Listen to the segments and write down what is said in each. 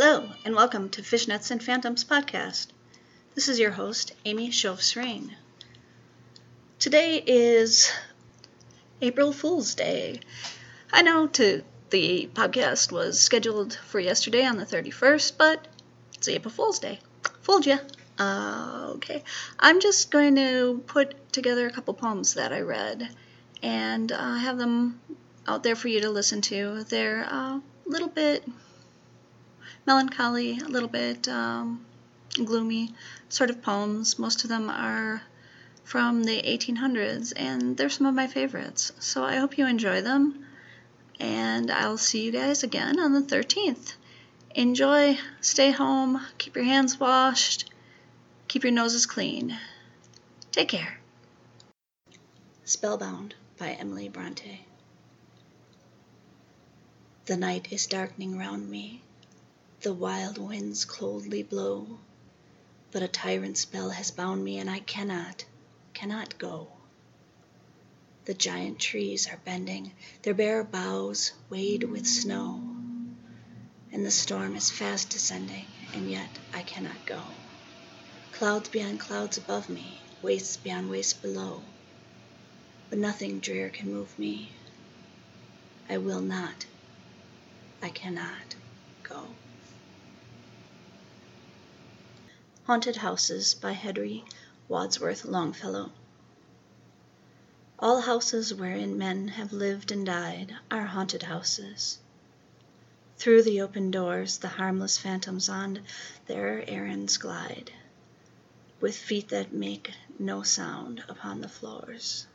Hello, and welcome to Fishnets and Phantoms podcast. This is your host, Amy Shofs-Rain. Today is April Fool's Day. I know to, the podcast was scheduled for yesterday on the 31st, but it's April Fool's Day. Fooled ya. Uh, okay. I'm just going to put together a couple poems that I read and uh, have them out there for you to listen to. They're a little bit melancholy, a little bit um, gloomy sort of poems. Most of them are from the 1800s, and they're some of my favorites. So I hope you enjoy them, and I'll see you guys again on the 13th. Enjoy, stay home, keep your hands washed, keep your noses clean. Take care. Spellbound by Emily Bronte. The night is darkening round me the wild winds coldly blow, But a tyrant spell has bound me, and I cannot, cannot go. The giant trees are bending, their bare boughs weighed with snow, And the storm is fast descending, and yet I cannot go. Clouds beyond clouds above me, wastes beyond wastes below, But nothing drear can move me. I will not, I cannot go. Haunted Houses by Henry Wadsworth Longfellow All houses wherein men have lived and died Are haunted houses. Through the open doors the harmless phantoms on their errands glide, With feet that make no sound upon the floors.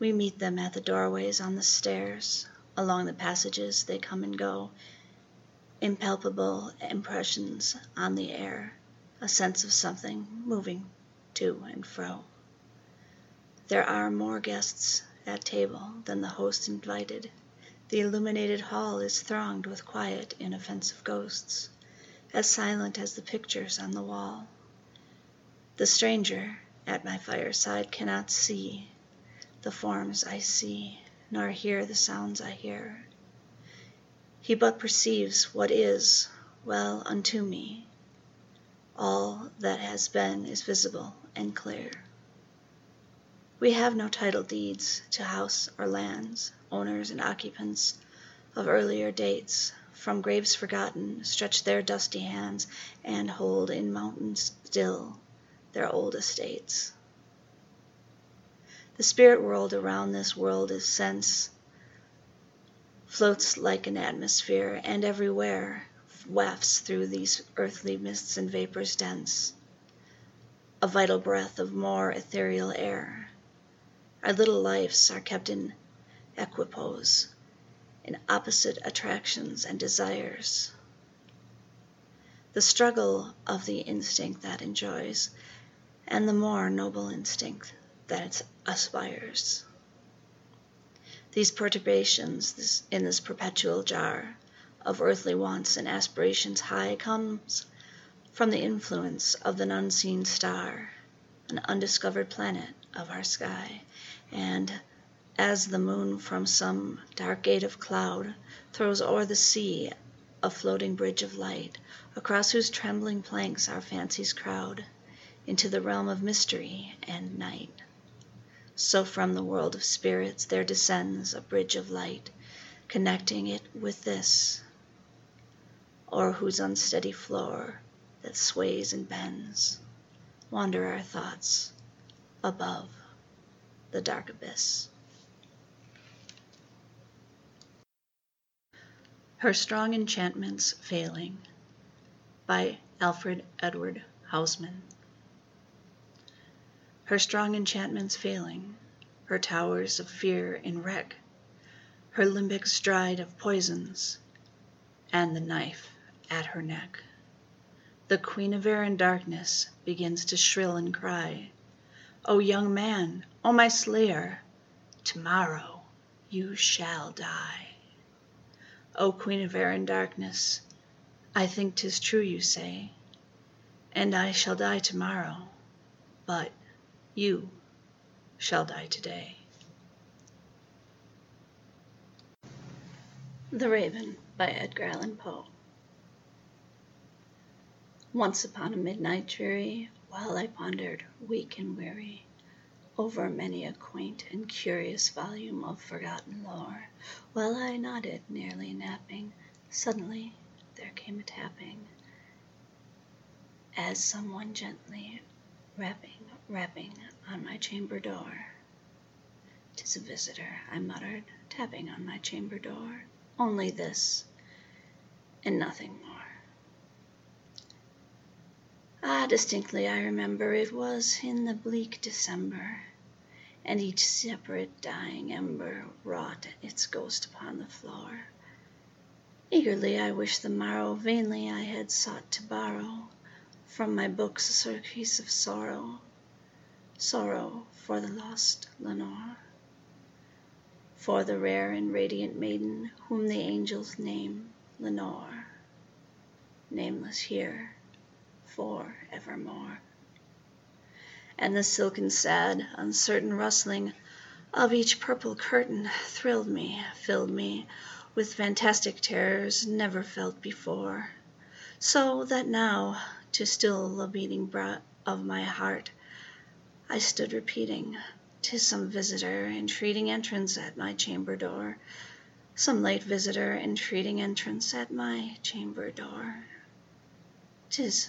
We meet them at the doorways, on the stairs, Along the passages they come and go, Impalpable impressions on the air a sense of something moving to and fro. There are more guests at table than the host invited. The illuminated hall is thronged with quiet, inoffensive ghosts, as silent as the pictures on the wall. The stranger at my fireside cannot see the forms I see, nor hear the sounds I hear. He but perceives what is well unto me all that has been is visible and clear. We have no title deeds to house or lands, owners and occupants of earlier dates, from graves forgotten, stretch their dusty hands and hold in mountains still their old estates. The spirit world around this world is sense, floats like an atmosphere, and everywhere wafts through these earthly mists and vapors dense, a vital breath of more ethereal air. Our little lives are kept in equipoise, in opposite attractions and desires. The struggle of the instinct that enjoys, and the more noble instinct that aspires. These perturbations in this perpetual jar of earthly wants and aspirations high comes from the influence of an unseen star, an undiscovered planet of our sky, and as the moon from some dark gate of cloud throws o'er the sea a floating bridge of light, across whose trembling planks our fancies crowd into the realm of mystery and night. So from the world of spirits there descends a bridge of light, connecting it with this, o'er whose unsteady floor that sways and bends wander our thoughts above the dark abyss. Her Strong Enchantments Failing by Alfred Edward Housman. Her strong enchantments failing, her towers of fear in wreck, her limbecks stride of poisons, and the knife at her neck. The Queen of Air in darkness begins to shrill and cry, O young man, O my slayer, tomorrow you shall die. O Queen of Air in darkness, I think 'tis true you say, and I shall die tomorrow, but you shall die today. The Raven by Edgar Allan Poe Once upon a midnight dreary, While I pondered, weak and weary, Over many a quaint and curious Volume of forgotten lore, While I nodded, nearly napping, Suddenly there came a tapping, As some one gently rapping, rapping On my chamber door. "'Tis a visitor," I muttered, "Tapping on my chamber door. Only this, and nothing more." Ah, distinctly I remember It was in the bleak December, And each separate dying ember Wrought its ghost upon the floor. Eagerly I wished the morrow, Vainly I had sought to borrow From my books a surcease of sorrow, Sorrow for the lost Lenore. For the rare and radiant maiden Whom the angels name Lenore, Nameless here for evermore. And the silken, sad, uncertain Rustling of each purple curtain Thrilled me, filled me with fantastic terrors Never felt before; So that now, to still the beating of my heart, I stood repeating, "'Tis some visitor Entreating entrance at my chamber door, Some late visitor entreating entrance at my chamber door. 'Tis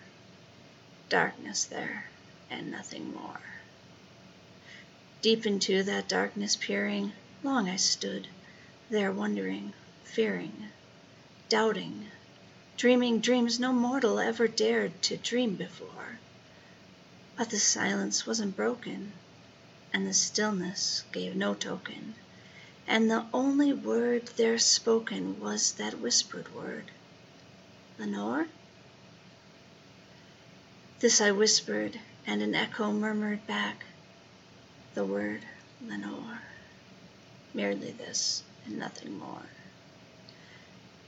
darkness there, and nothing more. Deep into that darkness peering, long I stood there wondering, fearing, doubting, dreaming dreams no mortal ever dared to dream before. But the silence wasn't broken, and the stillness gave no token, and the only word there spoken was that whispered word, Lenore? This I whispered, and an echo murmured back The word Lenore. Merely this, and nothing more.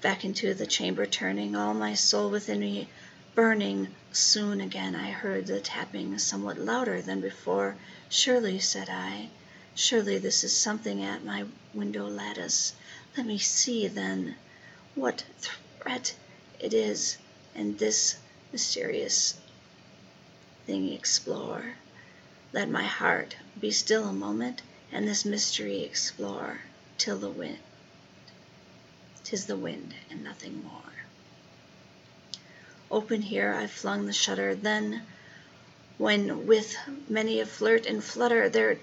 Back into the chamber turning, All my soul within me burning, Soon again I heard the tapping Somewhat louder than before. "Surely," said I, "surely this is something At my window lattice. Let me see, then, What threat it is, and this mysterious thing explore. Let my heart be still a moment, and this mystery explore till the wind. Tis the wind and nothing more. Open here I flung the shutter, then, when with many a flirt and flutter there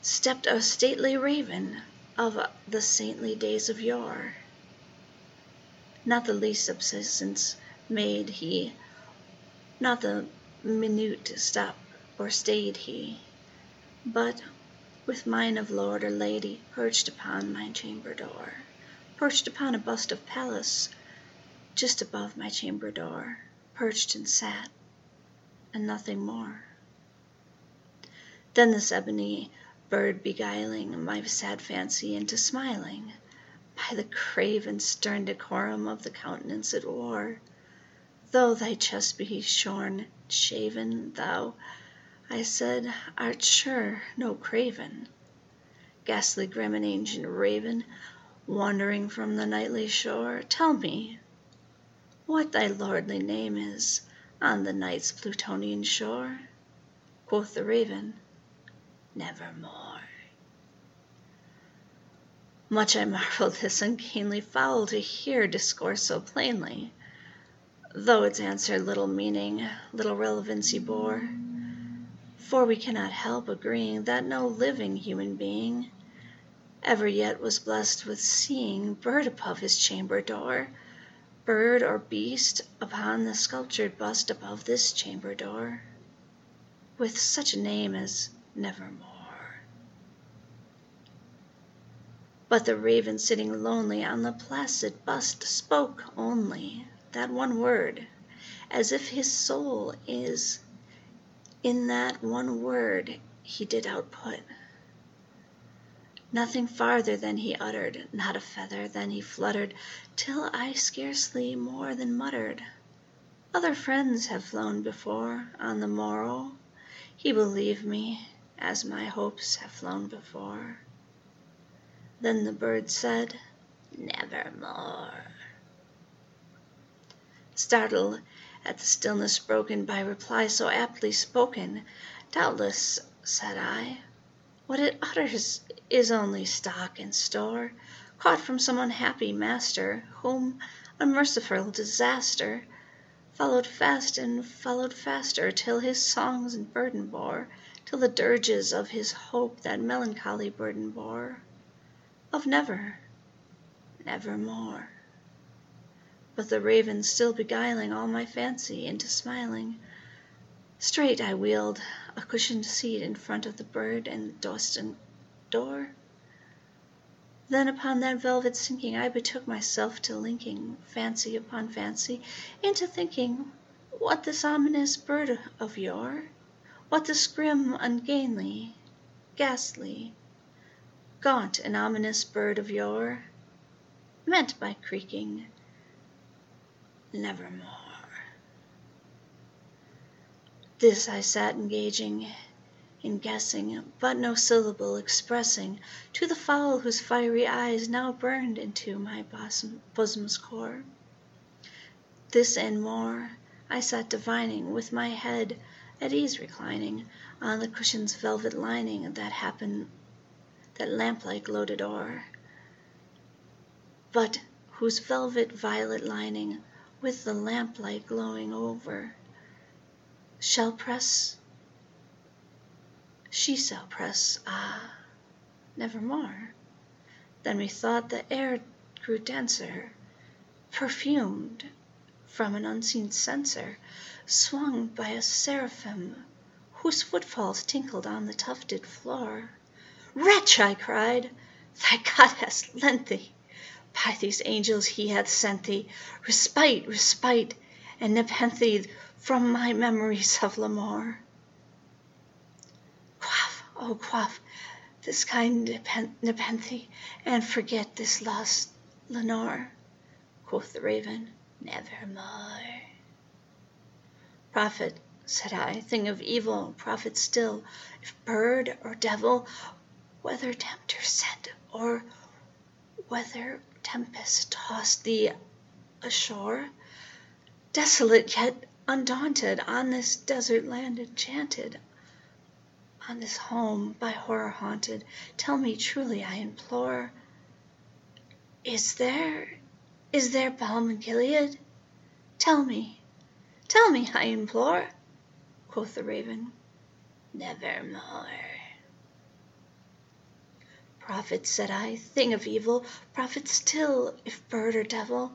stepped a stately raven of the saintly days of yore. Not the least subsistence made he, not the minute stop or stayed he, But with mien of lord or lady Perched upon my chamber door, Perched upon a bust of Pallas Just above my chamber door, Perched and sat, and nothing more. Then this ebony bird beguiling My sad fancy into smiling, By the craven stern decorum Of the countenance it wore, Though thy chest be shorn shaven, Thou, I said, art sure no craven, Ghastly grim and ancient raven, Wandering from the nightly shore, Tell me what thy lordly name is On the night's Plutonian shore? Quoth the raven, Nevermore. Much I marvelled this ungainly fowl To hear discourse so plainly though its answer little meaning, little relevancy bore. For we cannot help agreeing that no living human being ever yet was blessed with seeing bird above his chamber door, bird or beast upon the sculptured bust above this chamber door, with such a name as Nevermore. But the raven sitting lonely on the placid bust spoke only that one word, as if his soul is in that one word he did output. Nothing farther than he uttered, not a feather than he fluttered, till I scarcely more than muttered, Other friends have flown before on the morrow, he will leave me as my hopes have flown before. Then the bird said, Nevermore. Startled at the stillness broken by reply so aptly spoken, Doubtless, said I, what it utters is only stock and store Caught from some unhappy master, whom unmerciful disaster Followed fast and followed faster, till his songs and burden bore, Till the dirges of his hope that melancholy burden bore, Of never, nevermore. But the raven still beguiling all my fancy into smiling, Straight I wheeled a cushioned seat in front of the bird and destined door. Then upon that velvet sinking I betook myself to linking Fancy upon fancy, into thinking What this ominous bird of yore, What this grim, ungainly, ghastly, Gaunt and ominous bird of yore Meant by creaking Nevermore. This I sat engaging in guessing, But no syllable expressing To the fowl whose fiery eyes now burned into my bosom's core. This and more I sat divining, with my head at ease reclining On the cushion's velvet lining that happened that lamplight gloated o'er, But whose velvet violet lining with the lamplight glowing over, Shall press, she shall press, ah, nevermore. Then methought the air grew denser, Perfumed from an unseen censer, Swung by a seraphim, whose footfalls tinkled on the tufted floor. Wretch! I cried, thy God has lent thee by these angels he hath sent thee Respite, respite, and nepenthe from my memories of Lenore. Quaff, oh quaff this kind nepenthe, and forget this lost Lenore. Quoth the raven, Nevermore. Prophet, said I, thing of evil, prophet still, if bird or devil, whether tempter sent, or whether tempest tossed thee ashore, Desolate yet undaunted, on this desert land enchanted, On this home by horror haunted, tell me truly, I implore, Is there, is there balm in Gilead? Tell me, tell me, I implore. Quoth the raven, Nevermore. Prophet, said I, thing of evil, prophet still, if bird or devil,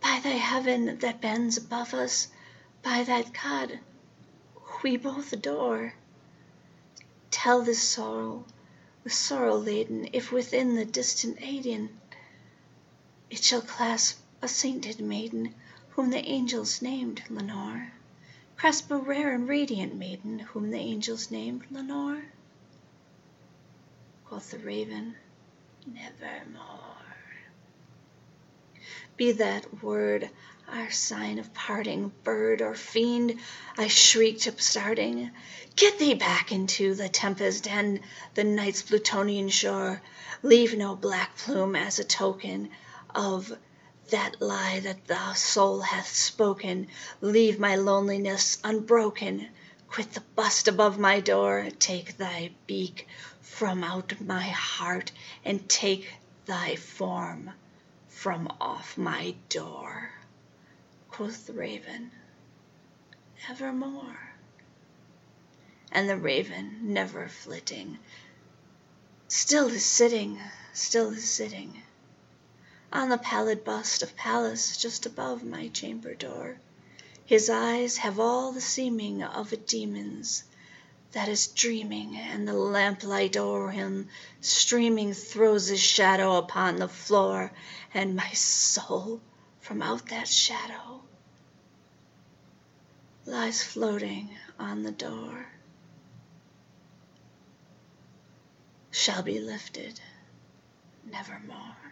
By thy heaven that bends above us, by that God we both adore, Tell this sorrow, with sorrow laden, if within the distant Aidenn It shall clasp a sainted maiden, whom the angels named Lenore, Clasp a rare and radiant maiden, whom the angels named Lenore. Quoth the raven, Nevermore. Be that word our sign of parting, bird or fiend, I shrieked upstarting, Get thee back into the tempest and the night's Plutonian shore, Leave no black plume as a token of that lie that thy soul hath spoken, Leave my loneliness unbroken, Quit the bust above my door, take thy beak from out my heart, and take thy form from off my door. Quoth the raven, evermore. And the raven, never flitting, Still is sitting, still is sitting, On the pallid bust of Pallas just above my chamber door. His eyes have all the seeming of a demon's that is dreaming, and the lamplight o'er him streaming Throws his shadow upon the floor, and my soul from out that shadow lies floating on the door shall be lifted nevermore.